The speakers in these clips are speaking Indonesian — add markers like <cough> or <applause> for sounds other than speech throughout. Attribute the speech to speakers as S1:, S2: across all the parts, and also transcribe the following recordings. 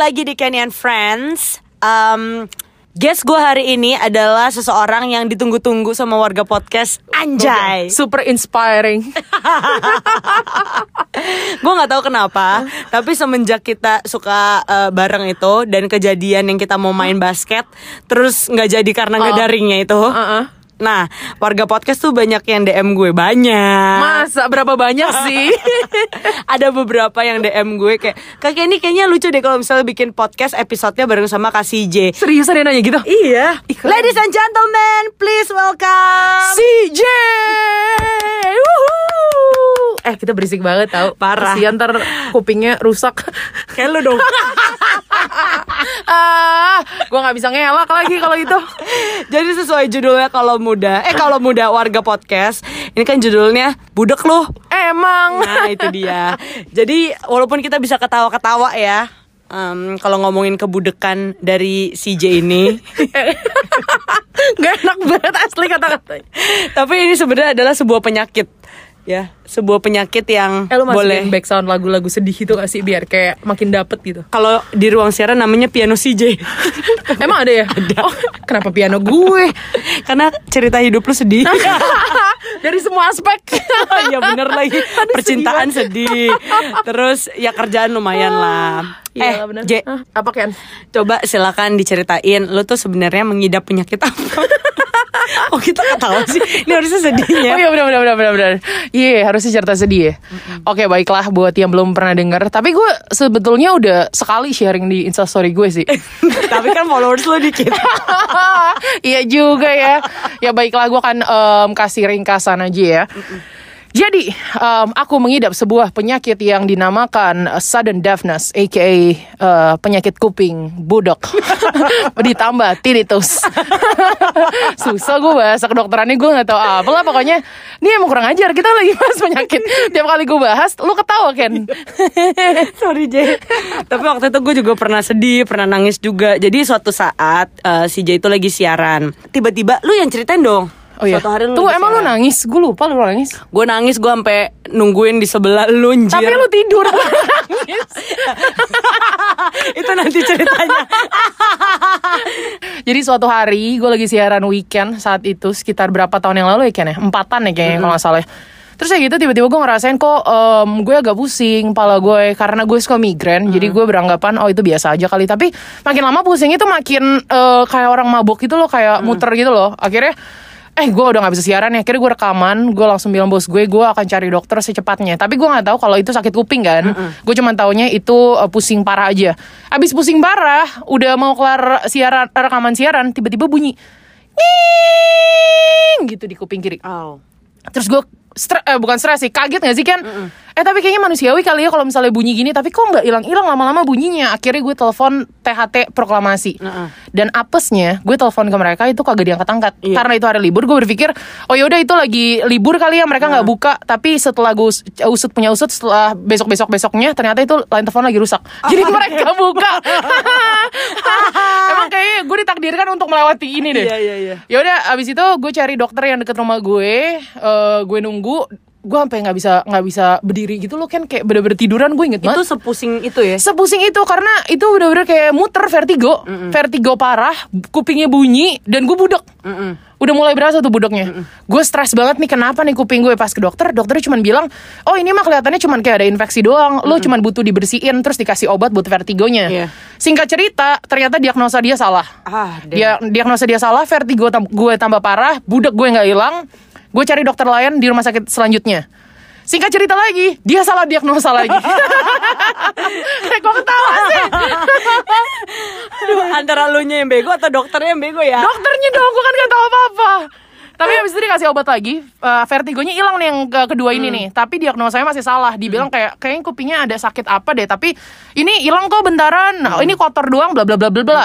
S1: lagi di Kenny and Friends. Um, guest gue hari ini adalah seseorang yang ditunggu-tunggu sama warga podcast Anjay.
S2: Super inspiring. <laughs>
S1: gue nggak tahu kenapa, tapi semenjak kita suka eh, bareng itu dan kejadian yang kita mau main basket, terus nggak jadi karena nggak
S2: Oh.
S1: ada ringnya itu.
S2: Uh-uh.
S1: Nah, warga podcast tuh banyak yang DM gue banyak.
S2: Masa berapa banyak sih? <laughs>
S1: ada beberapa yang DM gue kayak kakek ini kayaknya lucu deh kalau misalnya bikin podcast episodenya bareng sama Kak CJ.
S2: Seriusan dia nanya gitu?
S1: Iya. Ladies and gentlemen, please welcome.
S2: CJ. Woohoo. Eh kita berisik banget tau.
S1: Parah.
S2: Kasian ntar kupingnya rusak. <laughs>
S1: Kayak lu dong. <laughs>
S2: ah, Gue gak bisa ngelak lagi kalau itu.
S1: Jadi sesuai judulnya kalau muda, eh kalau muda warga podcast, ini kan judulnya budek lu.
S2: Emang.
S1: Nah itu dia. Jadi walaupun kita bisa ketawa-ketawa ya, em, kalau ngomongin kebudekan dari CJ ini, <laughs>
S2: Gak enak banget asli kata-katanya.
S1: Tapi ini sebenarnya adalah sebuah penyakit, ya, sebuah penyakit yang
S2: Eh lu
S1: boleh.
S2: background lagu-lagu sedih itu gak sih Biar kayak makin dapet gitu
S1: Kalau di ruang siaran namanya piano CJ, <laughs>
S2: Emang ada ya? Oh, kenapa piano gue?
S1: karena cerita hidup lu sedih. <laughs>
S2: Dari semua aspek <laughs>
S1: Iya bener lagi
S2: Aduh,
S1: Percintaan sedih, Terus ya kerjaan lumayan lah Eh
S2: Iya, bener.
S1: J
S2: Hah, Apa Ken?
S1: Coba silakan diceritain Lu tuh sebenarnya mengidap penyakit apa Oh kita ketawa sih Ini harusnya sedihnya
S2: Oh iya benar benar benar benar. Iya harusnya cerita sedih ya. Oke baiklah buat yang belum pernah dengar. Tapi gue sebetulnya udah sekali sharing di instastory gue sih. <laughs>
S1: Tapi kan followers lu dikit <laughs>
S2: iya juga ya. Ya baiklah gue akan em, kasih ringkasan aja ya. Jadi, em, aku mengidap sebuah penyakit yang dinamakan uh, sudden deafness, aka uh, penyakit kuping budok, <laughs> ditambah tinnitus. <laughs> Susah gue bahasa kedokterannya gue nggak tahu apa lah pokoknya. Ini emang kurang ajar kita lagi bahas penyakit. Tiap kali gue bahas, lu ketawa Ken. <laughs>
S1: Sorry J Tapi waktu itu gue juga pernah sedih Pernah nangis juga Jadi suatu saat eh, Si J itu lagi siaran Tiba-tiba lu yang ceritain dong
S2: Oh iya.
S1: Suatu hari lu
S2: Tunggu
S1: lagi
S2: emang lu
S1: siaran.
S2: nangis? Gue lupa lu nangis.
S1: Gue nangis gue sampai nungguin di sebelah lu anjir.
S2: Tapi lu tidur. <laughs>
S1: Itu nanti ceritanya
S2: Jadi suatu hari gue lagi siaran weekend saat itu sekitar berapa tahun yang lalu ya Ken ya? Empatan ya kayaknya kalau nggak salah. ya. Terus ya gitu tiba-tiba gue ngerasain kok em, gue agak pusing pala gue karena gue suka migrain. Jadi gue beranggapan oh itu biasa aja kali. Tapi makin lama pusing itu makin eh, kayak orang mabuk gitu loh kayak muter gitu loh. Akhirnya eh gue udah nggak bisa siaran ya. Akhirnya gue rekaman gue langsung bilang bos gue gue akan cari dokter secepatnya. Tapi gue nggak tahu kalau itu sakit kuping kan. Gue cuma taunya itu eh, pusing parah aja. Abis pusing parah udah mau kelar siaran rekaman siaran tiba-tiba bunyi Nying, gitu di kuping kiri.
S1: Oh.
S2: Terus gue stre- eh, bukan stres sih kaget gak sih kan eh tapi kayaknya manusiawi kali ya kalau misalnya bunyi gini. Tapi kok nggak hilang-hilang lama-lama bunyinya? Akhirnya gue telepon THT proklamasi.
S1: Heeh.
S2: dan apesnya gue telepon ke mereka itu kagak diangkat-angkat.
S1: Iya.
S2: karena itu hari libur gue berpikir oh yaudah itu lagi libur kali ya mereka nggak buka. Tapi setelah gue us- usut punya usut setelah besok besok besoknya ternyata itu line telepon lagi rusak. <laughs> Jadi mereka buka. <laughs> Emang kayaknya gue ditakdirkan untuk melewati ini deh.
S1: Iya iya iya.
S2: Ya udah abis itu gue cari dokter yang deket rumah gue eh, gue nunggu gue sampai nggak bisa nggak bisa berdiri gitu loh kan kayak bener-bener tiduran gue inget
S1: Itu
S2: banget.
S1: sepusing itu ya?
S2: Sepusing itu karena itu bener-bener kayak muter vertigo. Vertigo parah kupingnya bunyi dan gue budek.
S1: Mm-mm.
S2: udah mulai berasa tuh budeknya. Gue stres banget nih kenapa nih kuping gue pas ke dokter? Dokternya cuma bilang oh ini mah kelihatannya cuma kayak ada infeksi doang. Lo cuma butuh dibersihin terus dikasih obat buat vertigonya.
S1: Iya.
S2: singkat cerita ternyata diagnosa dia salah.
S1: Ah damn.
S2: dia diagnosa dia salah vertigo tam- gue tambah parah budek gue nggak hilang gue cari dokter lain di rumah sakit selanjutnya. Singkat cerita lagi dia salah diagnosa lagi. <laughs> Kayak gue ketawa sih.
S1: Aduh, Antara lu nya yang bego atau dokternya yang bego ya?
S2: Dokternya dong gue kan gak tahu apa apa tapi habis itu dikasih obat lagi. Eh, vertigonya hilang nih yang ke- kedua ini nih. Tapi diagnosanya masih salah. Dibilang kayak kayaknya kupingnya ada sakit apa deh. Tapi ini hilang kok bentaran. Nah, ini kotor doang bla bla bla bla bla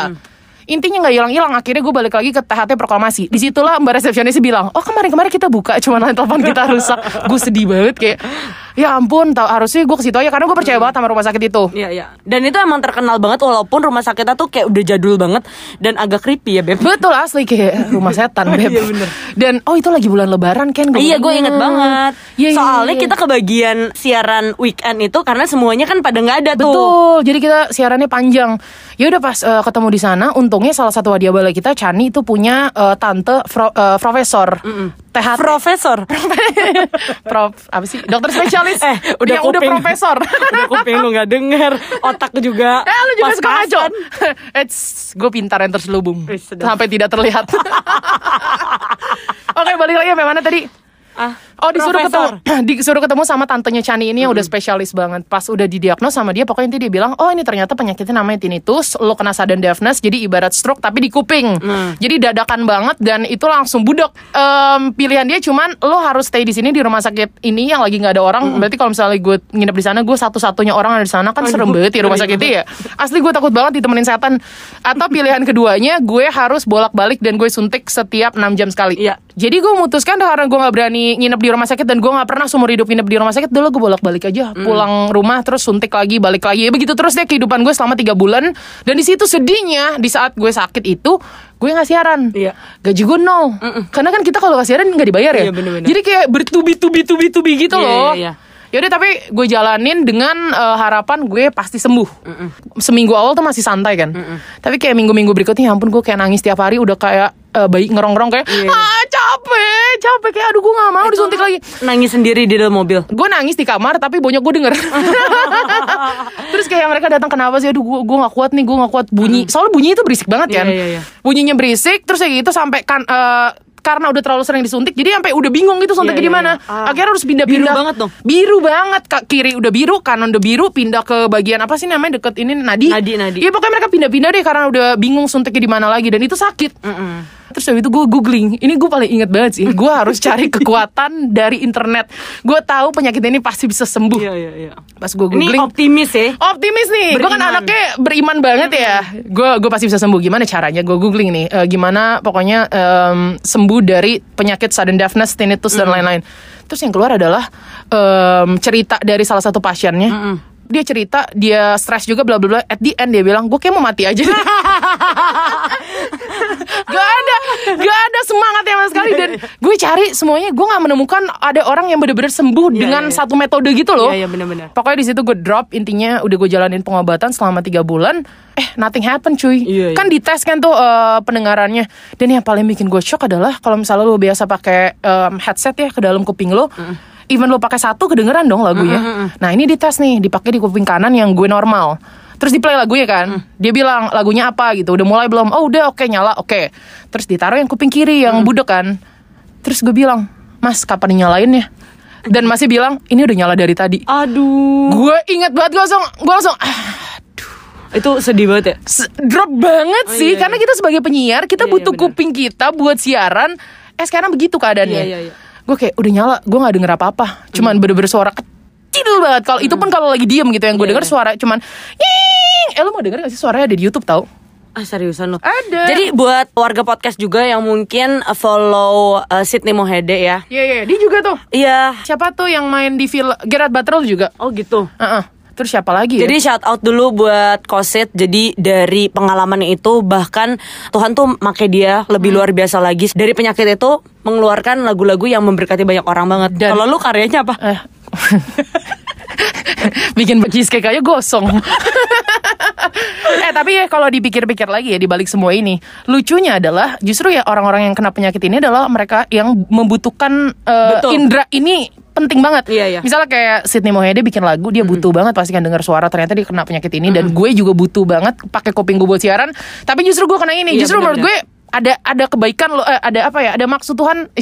S2: intinya nggak hilang-hilang akhirnya gue balik lagi ke THT proklamasi. Di situlah mbak resepsionis bilang oh kemarin-kemarin kita buka cuma telepon kita rusak. Gue sedih banget kayak ya ampun tau, harusnya gue ke situ aja karena gue percaya banget sama rumah sakit itu
S1: Iya iya. Dan itu emang terkenal banget walaupun rumah sakitnya tuh kayak udah jadul banget dan agak creepy ya beb.
S2: Betul asli kayak rumah setan <laughs> beb.
S1: Iya, bener.
S2: Dan oh itu lagi bulan lebaran kan
S1: Iya gue inget banget.
S2: Iya,
S1: Soalnya
S2: iya.
S1: kita kebagian siaran weekend itu karena semuanya kan pada nggak ada tuh.
S2: Betul. Jadi kita siarannya panjang. Ya udah pas eh, ketemu di sana, untungnya salah satu hadiah balai kita Chani itu punya eh, tante fro- eh, profesor. THT.
S1: Profesor. <laughs>
S2: Prof apa sih? Dokter spesialis.
S1: Eh, udah
S2: Yang udah
S1: kuping.
S2: profesor. <laughs>
S1: udah kuping lu nggak denger, otak juga. <laughs>
S2: Eh lu juga suka ngaco. Eits, gue pintar yang terselubung. Sampai tidak terlihat Oke balik lagi sampai mana tadi?
S1: Ah,
S2: Oh disuruh
S1: profesor. <clears throat>
S2: ketemu Disuruh ketemu sama tantenya Chani ini yang udah spesialis banget. Pas udah didiagnos sama dia Pokoknya nanti dia bilang Oh ini ternyata penyakitnya namanya tinnitus Lo kena sudden deafness Jadi ibarat stroke tapi di kuping. Jadi dadakan banget Dan itu langsung budok Em, Pilihan dia cuman Lo harus stay di sini Di rumah sakit ini Yang lagi nggak ada orang. Berarti kalau misalnya gue nginep di sana Gue satu-satunya orang ada di sana Kan serem banget di rumah sakit itu ya Asli gue takut banget ditemenin setan. Atau pilihan keduanya Gue harus bolak-balik Dan gue suntik setiap 6 jam sekali.
S1: Iya.
S2: jadi gue memutuskan karena gue nggak berani nginep di rumah sakit dan gue nggak pernah seumur hidup nginep di rumah sakit dulu gue bolak balik aja pulang rumah terus suntik lagi balik lagi ya begitu terus deh kehidupan gue selama tiga bulan dan di situ sedihnya di saat gue sakit itu gue nggak siaran
S1: Iya.
S2: gaji gue nol karena kan kita kalau nggak siaran nggak dibayar ya
S1: Iya, bener-bener.
S2: jadi kayak bertubi-tubi-tubi-tubi gitu
S1: Iya,
S2: loh
S1: iya, iya.
S2: Yaudah tapi gue jalanin dengan eh, harapan gue pasti sembuh. Seminggu awal tuh masih santai kan. Tapi kayak minggu-minggu berikutnya ya ampun gue kayak nangis tiap hari udah kayak eh, bayi ngerong-ngerong kayak
S1: Iya, iya.
S2: ah capek, capek kayak aduh gue gak mau disuntik lagi.
S1: Nangis sendiri di dalam mobil.
S2: Gue nangis di kamar tapi bonyok gue denger. <laughs> Terus kayak mereka datang kenapa sih? Aduh gue gue gak kuat nih, gue gak kuat bunyi. Soalnya bunyi itu berisik banget kan.
S1: Iya, iya, iya.
S2: Bunyinya berisik terus kayak gitu sampai kan eh, karena udah terlalu sering disuntik jadi sampai udah bingung gitu suntiknya
S1: Iya,
S2: di mana.
S1: iya. Ah.
S2: Akhirnya harus pindah-pindah.
S1: Biru banget dong.
S2: Biru banget. Kak kiri udah biru, kanan udah biru, pindah ke bagian apa sih namanya deket ini nadi.
S1: Nadi, nadi.
S2: Iya pokoknya mereka pindah-pindah deh karena udah bingung suntiknya di mana lagi dan itu sakit. Terus habis itu gue googling, ini gue paling inget banget sih. Gue <laughs> harus cari kekuatan dari internet. Gue tahu penyakit ini pasti bisa sembuh.
S1: Iya iya iya.
S2: Pas gue
S1: Ini
S2: googling,
S1: optimis ya.
S2: optimis nih. Gue kan anaknya beriman banget ya. Gue gue pasti bisa sembuh. Gimana caranya? Gue googling nih. eh, gimana pokoknya em, sembuh dari penyakit sudden deafness, tinnitus dan lain-lain. Terus yang keluar adalah em, cerita dari salah satu pasiennya. Dia cerita dia stres juga bla bla bla. At the end dia bilang gue kayak mau mati aja. <laughs> gak ada gak ada semangat sama sekali dan gue cari semuanya gue nggak menemukan ada orang yang bener-bener sembuh
S1: Iya,
S2: dengan
S1: iya, iya.
S2: satu metode gitu loh
S1: Iya, iya, bener-bener.
S2: Pokoknya di situ gue drop intinya udah gue jalanin pengobatan selama tiga bulan. Eh nothing happen cuy.
S1: Iya, iya.
S2: Kan dites kan tuh eh, pendengarannya. Dan yang paling bikin gue shock adalah kalau misalnya lo biasa pakai em, headset ya ke dalam kuping lo. Even lo pakai satu kedengeran dong lagunya. Nah ini dites nih dipakai di kuping kanan yang gue normal. Terus di play lagunya kan, dia bilang lagunya apa gitu, udah mulai belum? Oh udah oke nyala oke. Terus ditaruh yang kuping kiri yang budek kan. Terus gue bilang, Mas kapan nyalainnya? Dan masih bilang ini udah nyala dari tadi.
S1: Aduh.
S2: Gue inget banget gue langsung gue langsung ah,
S1: Itu sedih banget ya.
S2: s- drop banget
S1: Oh,
S2: sih
S1: iya,
S2: karena
S1: iya.
S2: kita sebagai penyiar kita
S1: Iya,
S2: butuh
S1: iya, benar.
S2: kuping kita buat siaran. Eh sekarang begitu keadaannya.
S1: Iya, iya, iya.
S2: Gue kayak udah nyala, gue nggak denger apa-apa. Cuman bener-bener suara kecil banget. Kalau itu pun kalau lagi diem gitu yang gue
S1: Hmm. Iya,
S2: denger
S1: iya.
S2: suara cuman Ying! Eh lu mau denger gak sih suaranya ada di YouTube tau?
S1: Ah seriusan lo.
S2: Ada.
S1: Jadi buat warga podcast juga yang mungkin uh, follow uh, Sydney Mohede ya.
S2: Iya iya dia juga tuh.
S1: Iya.
S2: Siapa tuh yang main di film Gerard Butler juga?
S1: Oh gitu.
S2: Heeh. Terus siapa lagi? ya?
S1: Jadi shout out dulu buat Kosit. Jadi dari pengalamannya itu bahkan Tuhan tuh make dia lebih luar biasa lagi. Dari penyakit itu mengeluarkan lagu-lagu yang memberkati banyak orang banget. Kalau lu karyanya apa?
S2: Eh. <laughs> bikin cheesecake aja gosong. <laughs> eh tapi ya kalau dipikir-pikir lagi ya di balik semua ini, lucunya adalah justru ya orang-orang yang kena penyakit ini adalah mereka yang membutuhkan
S1: Betul.
S2: indera ini penting banget.
S1: Iya, iya.
S2: Misalnya kayak Sydney Mohede bikin lagu, dia butuh banget pasti kan dengar suara ternyata dia kena penyakit ini dan gue juga butuh banget pakai kuping gue buat siaran. Tapi justru gue kena ini,
S1: Iya,
S2: justru menurut
S1: benar-benar.
S2: gue ada ada kebaikan lo eh, ada apa ya ada maksud Tuhan <laughs>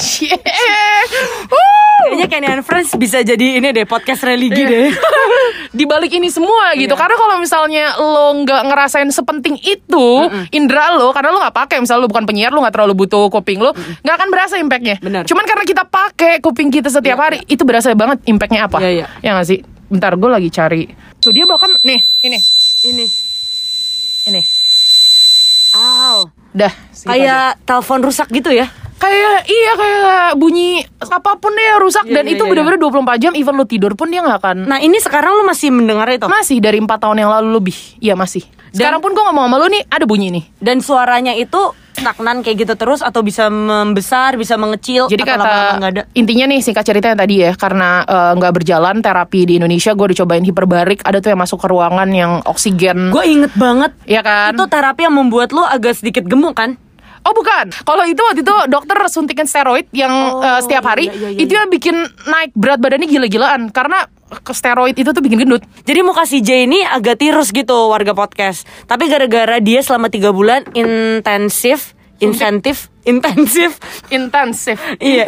S1: Kayaknya Kenny and Friends bisa jadi ini deh podcast religi
S2: Iya.
S1: deh. <laughs>
S2: di balik ini semua gitu
S1: Iya.
S2: karena kalau misalnya lo nggak ngerasain sepenting itu indera lo karena lo nggak pakai misalnya lo bukan penyiar lo nggak terlalu butuh kuping lo nggak akan berasa impactnya
S1: Benar.
S2: cuman karena kita pakai kuping kita setiap
S1: Iya,
S2: hari itu berasa banget impactnya apa
S1: Iya, iya.
S2: ya nggak sih bentar gue lagi cari tuh dia bahkan nih ini
S1: ini.
S2: ini
S1: Aw.
S2: Dah.
S1: Kayak telepon rusak gitu ya.
S2: kayak iya kayak bunyi apa pun deh rusak
S1: Iya,
S2: dan
S1: iya,
S2: itu
S1: iya,
S2: bener-bener 24 jam even lu tidur pun dia nggak akan
S1: Nah ini sekarang lu masih mendengar itu?
S2: masih dari empat tahun yang lalu lebih iya masih sekarang pun gue ngomong sama lu nih ada bunyi nih
S1: Dan suaranya itu stagnan kayak gitu terus atau bisa membesar, bisa mengecil
S2: Jadi
S1: atau
S2: kata
S1: ada?
S2: intinya nih singkat cerita yang tadi ya karena eh, nggak berjalan terapi di Indonesia gue dicobain hiperbarik ada tuh yang masuk ke ruangan yang oksigen.
S1: Gue inget banget.
S2: Ya kan?
S1: Itu terapi yang membuat lu agak sedikit gemuk kan?
S2: Oh bukan, kalau itu waktu itu dokter suntikin steroid yang
S1: Oh,
S2: eh, setiap hari.
S1: iya, iya, iya,
S2: itu yang bikin naik berat badannya gila-gilaan. Karena ke steroid itu tuh bikin gendut.
S1: Jadi muka si J ini agak tirus gitu warga podcast. Tapi gara-gara dia selama tiga bulan intensif, insentif, intensif.
S2: Intensif.
S1: Iya.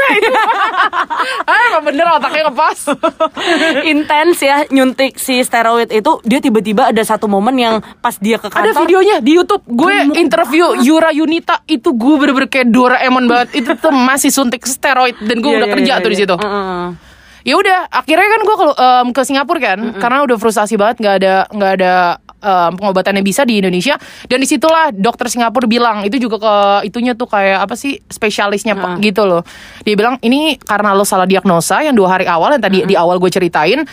S1: <laughs>
S2: ah emang bener otaknya ngepas. <laughs>
S1: Intens ya nyuntik si steroid itu dia tiba-tiba ada satu momen yang pas dia ke kantor
S2: Ada videonya di YouTube gue interview Yura Yunita itu gue bener-bener kayak Doraemon banget itu tuh masih suntik steroid dan gue
S1: Iya,
S2: udah
S1: iya,
S2: kerja
S1: iya,
S2: tuh di situ. Ya udah akhirnya kan gue ke, em, ke Singapura kan karena udah frustasi banget nggak ada nggak ada em, pengobatannya bisa di Indonesia. Dan di situlah dokter Singapura bilang itu juga ke itunya tuh kayak apa sih spesialisnya Pak, gitu loh. Dia bilang ini karena lo salah diagnosa yang dua hari awal yang tadi di awal gue ceritain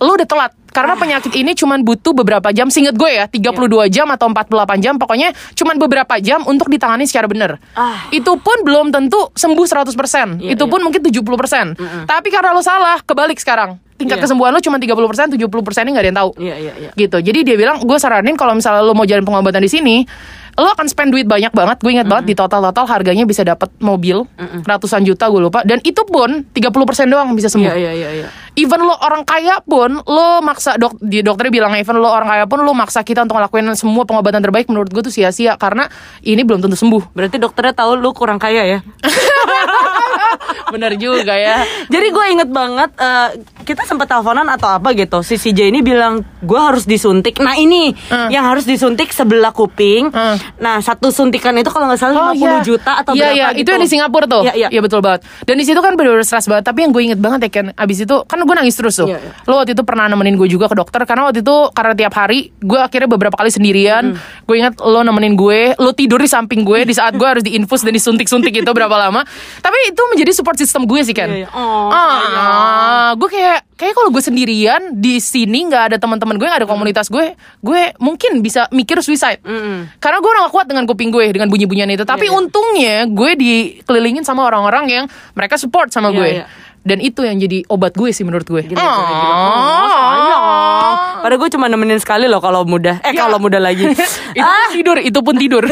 S2: lo udah telat karena penyakit ini cuman butuh beberapa jam singet gue ya 32 jam atau 48 jam pokoknya cuman beberapa jam untuk ditangani secara bener
S1: Ah.
S2: itu pun belum tentu sembuh 100%
S1: Iya,
S2: itu
S1: iya.
S2: pun mungkin 70%. Tapi karena lo salah, kebalik sekarang. Tingkat
S1: Iya.
S2: kesembuhan lo cuma 30%, 70% ini nggak ada yang tahu.
S1: Iya, iya, iya.
S2: Gitu. Jadi dia bilang, gue saranin kalau misalnya lo mau jalan pengobatan di sini, lo akan spend duit banyak banget. Gue ingat banget di total-total harganya bisa dapat mobil ratusan juta gue lupa. Dan itu pun 30% doang bisa sembuh.
S1: Iya, iya, iya, iya.
S2: Even lo orang kaya pun lo maksa dok di dokternya bilang even lo orang kaya pun lo maksa kita untuk ngelakuin semua pengobatan terbaik menurut gue tuh sia-sia karena ini belum tentu sembuh.
S1: Berarti dokternya tahu lu kurang kaya ya. <laughs>
S2: Bener juga ya.
S1: Jadi gue inget banget eh, kita sempat teleponan atau apa gitu. Si CJ ini bilang gue harus disuntik. Nah ini
S2: Hmm.
S1: yang harus disuntik sebelah kuping.
S2: Hmm.
S1: Nah satu suntikan itu kalau nggak salah 50 juta atau
S2: iya,
S1: berapa
S2: iya.
S1: gitu.
S2: Itu yang di Singapura tuh.
S1: Iya, iya.
S2: betul banget. Dan di situ kan bener-bener stres banget. Tapi yang gue inget banget ya Ken, abis itu kan gue nangis terus tuh.
S1: Iya, iya.
S2: Lo waktu itu pernah nemenin gue juga ke dokter karena waktu itu karena tiap hari gue akhirnya beberapa kali sendirian.
S1: Hmm.
S2: Gue inget lo nemenin gue, lo tidur di samping gue di saat gue harus diinfus dan disuntik-suntik itu berapa lama. Tapi itu menjadi support system gue sih Ken.
S1: Iya, iya. Oh,
S2: ah, gue kayak kayak kalau gue sendirian di sini nggak ada teman-teman gue, nggak ada komunitas gue, gue mungkin bisa mikir suicide.
S1: Mm-mm.
S2: Karena gue udah gak kuat dengan kuping gue dengan bunyi-bunyian itu. Tapi
S1: Iya, iya.
S2: untungnya gue dikelilingin sama orang-orang yang mereka support sama
S1: Iya,
S2: gue.
S1: iya.
S2: Dan itu yang jadi obat gue sih menurut gue.
S1: Gila, gila, gila. Padahal gue cuma nemenin sekali loh kalau muda. Eh
S2: Ya.
S1: kalau muda lagi. <laughs> <laughs>
S2: itu pun tidur, itu pun tidur.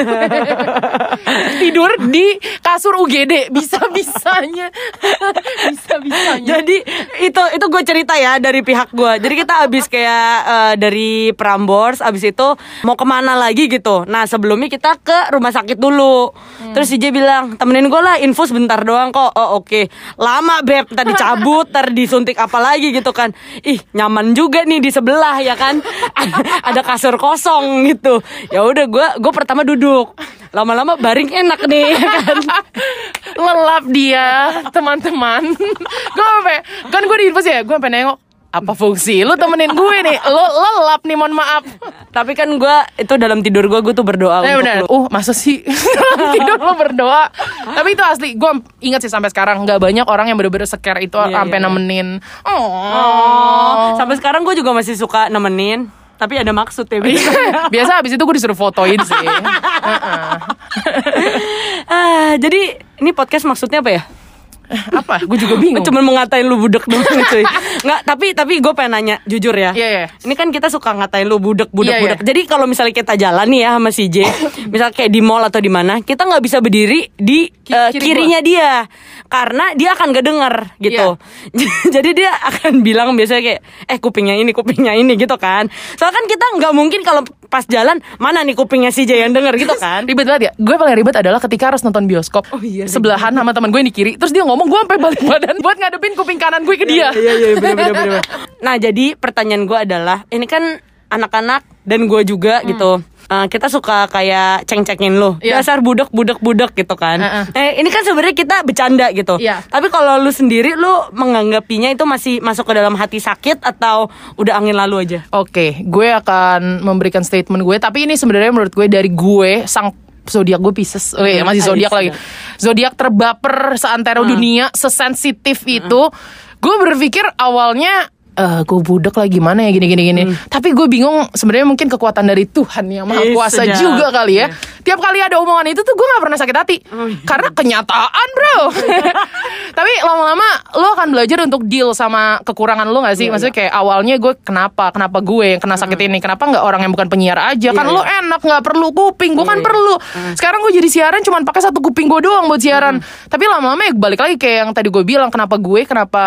S2: <laughs> tidur di kasur UGD bisa-bisanya. bisa-bisanya.
S1: Jadi itu itu gue cerita ya dari pihak gue. Jadi kita abis kayak eh, dari Prambors, abis itu mau ke mana lagi gitu. Nah sebelumnya kita ke rumah sakit dulu. Terus si J bilang temenin gue lah infus bentar doang kok. Oh oke. Lama beb. Tadi cabut, disuntik apa lagi gitu kan. Ih nyaman juga nih di sebelah ya kan. <laughs> Ada kasur kosong gitu. Ya udah gue gue pertama duduk. Lama-lama baring enak nih ya kan.
S2: lelap dia teman-teman <laughs> gue sampai kan gue di infus ya gue sampai nengok apa fungsi lu temenin gue nih lo lelap nih mohon maaf
S1: Tapi kan gue itu dalam tidur gue gue tuh berdoa
S2: Eh
S1: untuk
S2: benar.
S1: lu.
S2: Uh masa sih <laughs> Dalam tidur lo berdoa. Tapi itu asli. Gue ingat sih sampai sekarang nggak banyak orang yang bener-bener scare itu
S1: Iya,
S2: sampai
S1: iya.
S2: nemenin. Oh.
S1: Oh, sampai sekarang gue juga masih suka nemenin. Tapi ada maksud ya. Bi. <laughs>
S2: Biasa abis itu gue disuruh fotoin sih. Heeh. <laughs>
S1: ah, jadi ini podcast maksudnya apa ya? <laughs>
S2: Apa? Gue juga bingung.
S1: Cuman mau ngatain lu budek doang <laughs> cuy. Nggak, tapi tapi gue pengen nanya jujur ya.
S2: Iya, iya.
S1: Ini kan kita suka ngatain lu budek budek
S2: Iya,
S1: budek.
S2: iya.
S1: Jadi kalau misalnya kita jalan nih ya sama si J, <coughs> misal kayak di mall atau di mana, kita nggak bisa berdiri di
S2: Ki- kiri
S1: kirinya dia. Karena dia akan gak denger gitu.
S2: Iya. <laughs>
S1: Jadi dia akan bilang biasanya kayak eh kupingnya ini, kupingnya ini gitu kan. Soalnya kan kita nggak mungkin kalau pas jalan mana nih kupingnya si J yang denger gitu kan.
S2: Ribet banget ya. Gue paling ribet adalah ketika harus nonton bioskop.
S1: Oh iya,
S2: Sebelahan sama teman gue yang di kiri. Terus dia ngomong gue sampai balik badan buat ngadepin kuping kanan gue ke dia.
S1: Iya iya benar benar benar. <laughs> Nah jadi pertanyaan gue adalah ini kan anak-anak dan gue juga gitu. Eh, kita suka kayak ceng-cengin lo
S2: Iya.
S1: dasar budak budak budak gitu kan.
S2: Heeh.
S1: Eh ini kan sebenarnya kita bercanda gitu.
S2: Iya.
S1: Tapi kalau lu sendiri lu menganggapinya itu masih masuk ke dalam hati sakit atau udah angin lalu aja?
S2: Oke, gue akan memberikan statement gue. Tapi ini sebenarnya menurut gue dari gue sang zodiak gue Pisces. Oh iya, masih
S1: Aries,
S2: zodiak lagi. Zodiak terbaper seantero dunia, sesensitif itu. Gue berpikir awalnya eh gue budek lah gimana ya gini gini gini. Tapi gue bingung sebenarnya mungkin kekuatan dari Tuhan yang maha
S1: Ih,
S2: kuasa
S1: sedap.
S2: juga kali ya. Tiap kali ada omongan itu tuh gue nggak pernah sakit hati karena kenyataan bro. <laughs> Tapi lama-lama lo akan belajar untuk deal sama kekurangan lo gak sih? Maksudnya kayak awalnya gue kenapa kenapa gue yang kena sakit ini? Kenapa nggak orang yang bukan penyiar aja? kan
S1: Iya,
S2: lo enak nggak perlu kuping, gue kan perlu. Sekarang gue jadi siaran cuman pakai satu kuping gue doang buat siaran. Tapi lama-lama ya balik lagi kayak yang tadi gue bilang kenapa gue kenapa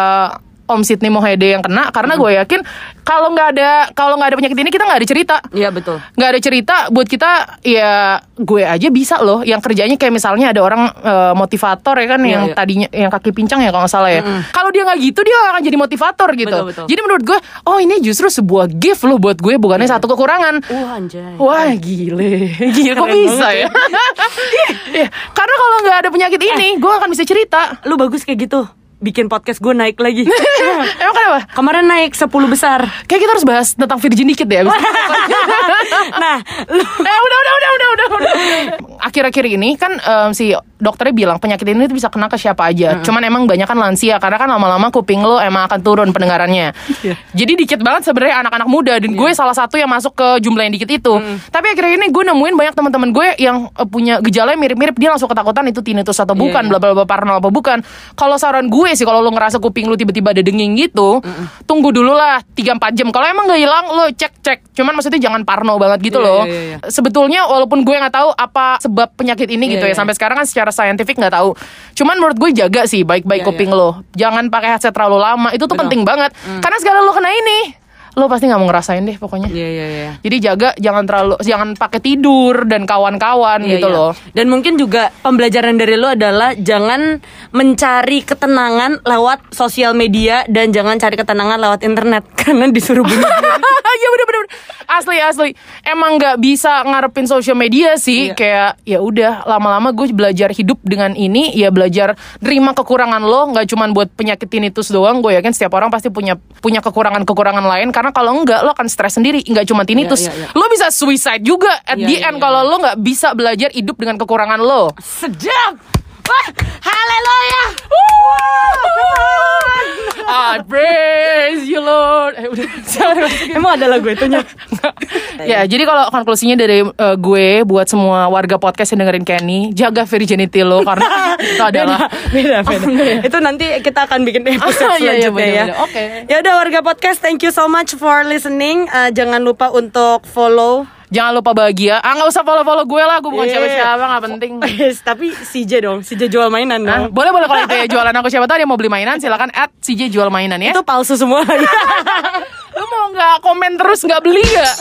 S2: Om Sidney Mohede yang kena karena gue yakin kalau nggak ada kalau nggak ada penyakit ini kita nggak ada cerita
S1: Iya betul.
S2: nggak ada cerita buat kita ya gue aja bisa loh yang kerjanya kayak misalnya ada orang eh, motivator ya kan
S1: Iya,
S2: yang
S1: iya.
S2: tadinya yang kaki pincang ya kalau nggak salah ya kalau dia nggak gitu dia akan jadi motivator gitu
S1: Betul, betul.
S2: jadi menurut gue oh ini justru sebuah gift loh buat gue bukannya satu kekurangan
S1: Wah anjay.
S2: Wah gile, <laughs> gile kok bisa
S1: banget
S2: ya? <laughs> Iya, Karena kalau nggak ada penyakit ini, gue akan bisa cerita.
S1: Lu bagus kayak gitu. Bikin podcast gue naik lagi. <laughs>
S2: Emang kenapa?
S1: Kemarin naik 10 besar.
S2: Kayak kita harus bahas tentang virgin dikit deh. abis <laughs>
S1: nah, lu
S2: eh udah udah udah udah udah. udah. <laughs> Akhir-akhir ini kan em, si dokternya bilang penyakit ini tuh bisa kena ke siapa aja. Cuman emang banyak kan lansia karena kan lama-lama kuping lo emang akan turun pendengarannya.
S1: Iya.
S2: Jadi dikit banget sebenarnya anak-anak muda dan gue salah satu yang masuk ke jumlah yang dikit itu. Tapi akhir-akhir ini gue nemuin banyak teman-teman gue yang eh, punya gejala mirip-mirip dia langsung ketakutan itu tinnitus atau bukan, bla bla bla parno apa bukan. Kalau saran gue sih kalau lo ngerasa kuping lo tiba-tiba ada denging gitu, tunggu dulu lah 3-4 jam. Kalau emang gak hilang lo cek-cek. Cuman maksudnya jangan parno banget gitu
S1: Iya,
S2: loh.
S1: iya, iya.
S2: Sebetulnya walaupun gue nggak tahu apa sebab penyakit ini gitu
S1: Iya,
S2: ya
S1: iya.
S2: sampai sekarang kan secara saintifik nggak tahu. Cuman menurut gue jaga sih baik-baik
S1: Iya,
S2: kuping lo. Jangan pakai headset terlalu lama. Itu tuh
S1: Betul.
S2: penting banget. Karena segala lo kena ini, lo pasti nggak mau ngerasain deh pokoknya.
S1: Iya iya iya.
S2: Jadi jaga jangan terlalu jangan pakai tidur dan kawan-kawan
S1: Iya,
S2: gitu
S1: iya.
S2: loh.
S1: Dan mungkin juga pembelajaran dari lu adalah jangan mencari ketenangan lewat sosial media dan jangan cari ketenangan lewat internet <laughs> karena disuruh bunuh. <laughs>
S2: Iya bener bener asli asli emang nggak bisa ngarepin sosial media sih
S1: Iya.
S2: kayak ya udah lama-lama gue belajar hidup dengan ini ya belajar terima kekurangan lo nggak cuman buat penyakit tinnitus doang gue yakin setiap orang pasti punya punya kekurangan kekurangan lain karena kalau enggak lo akan stres sendiri nggak cuma tinnitus
S1: Iya, iya, iya.
S2: lo bisa suicide juga at
S1: Iya,
S2: the
S1: iya,
S2: end
S1: iya.
S2: kalau lo nggak bisa belajar hidup dengan kekurangan lo
S1: Sedap. Wah, haleluya.
S2: I praise you Lord eh udah
S1: Emang ada lagu itunya? <laughs>
S2: ya, jadi kalau konklusinya dari eh, gue buat semua warga podcast yang dengerin Kenny, jaga virginity lo karena <laughs> itu adalah
S1: beda beda. Itu nanti kita akan bikin <laughs> episode
S2: Iya, iya,
S1: selanjutnya ya.
S2: bener-bener. Oke.
S1: Ya udah warga podcast, thank you so much for listening. Eh, jangan lupa untuk follow.
S2: Jangan lupa bahagia. Ah nggak usah follow-follow gue lah, gue bukan
S1: Iya.
S2: siapa-siapa, nggak penting.
S1: Yes, <laughs> tapi CJ dong, CJ jual mainan
S2: Nah,
S1: dong.
S2: boleh boleh kalau itu ya <laughs> jualan aku siapa tahu dia mau beli mainan silakan at CJ jual mainan ya.
S1: Itu palsu semua. <laughs>
S2: Lu mau nggak komen terus nggak beli nggak?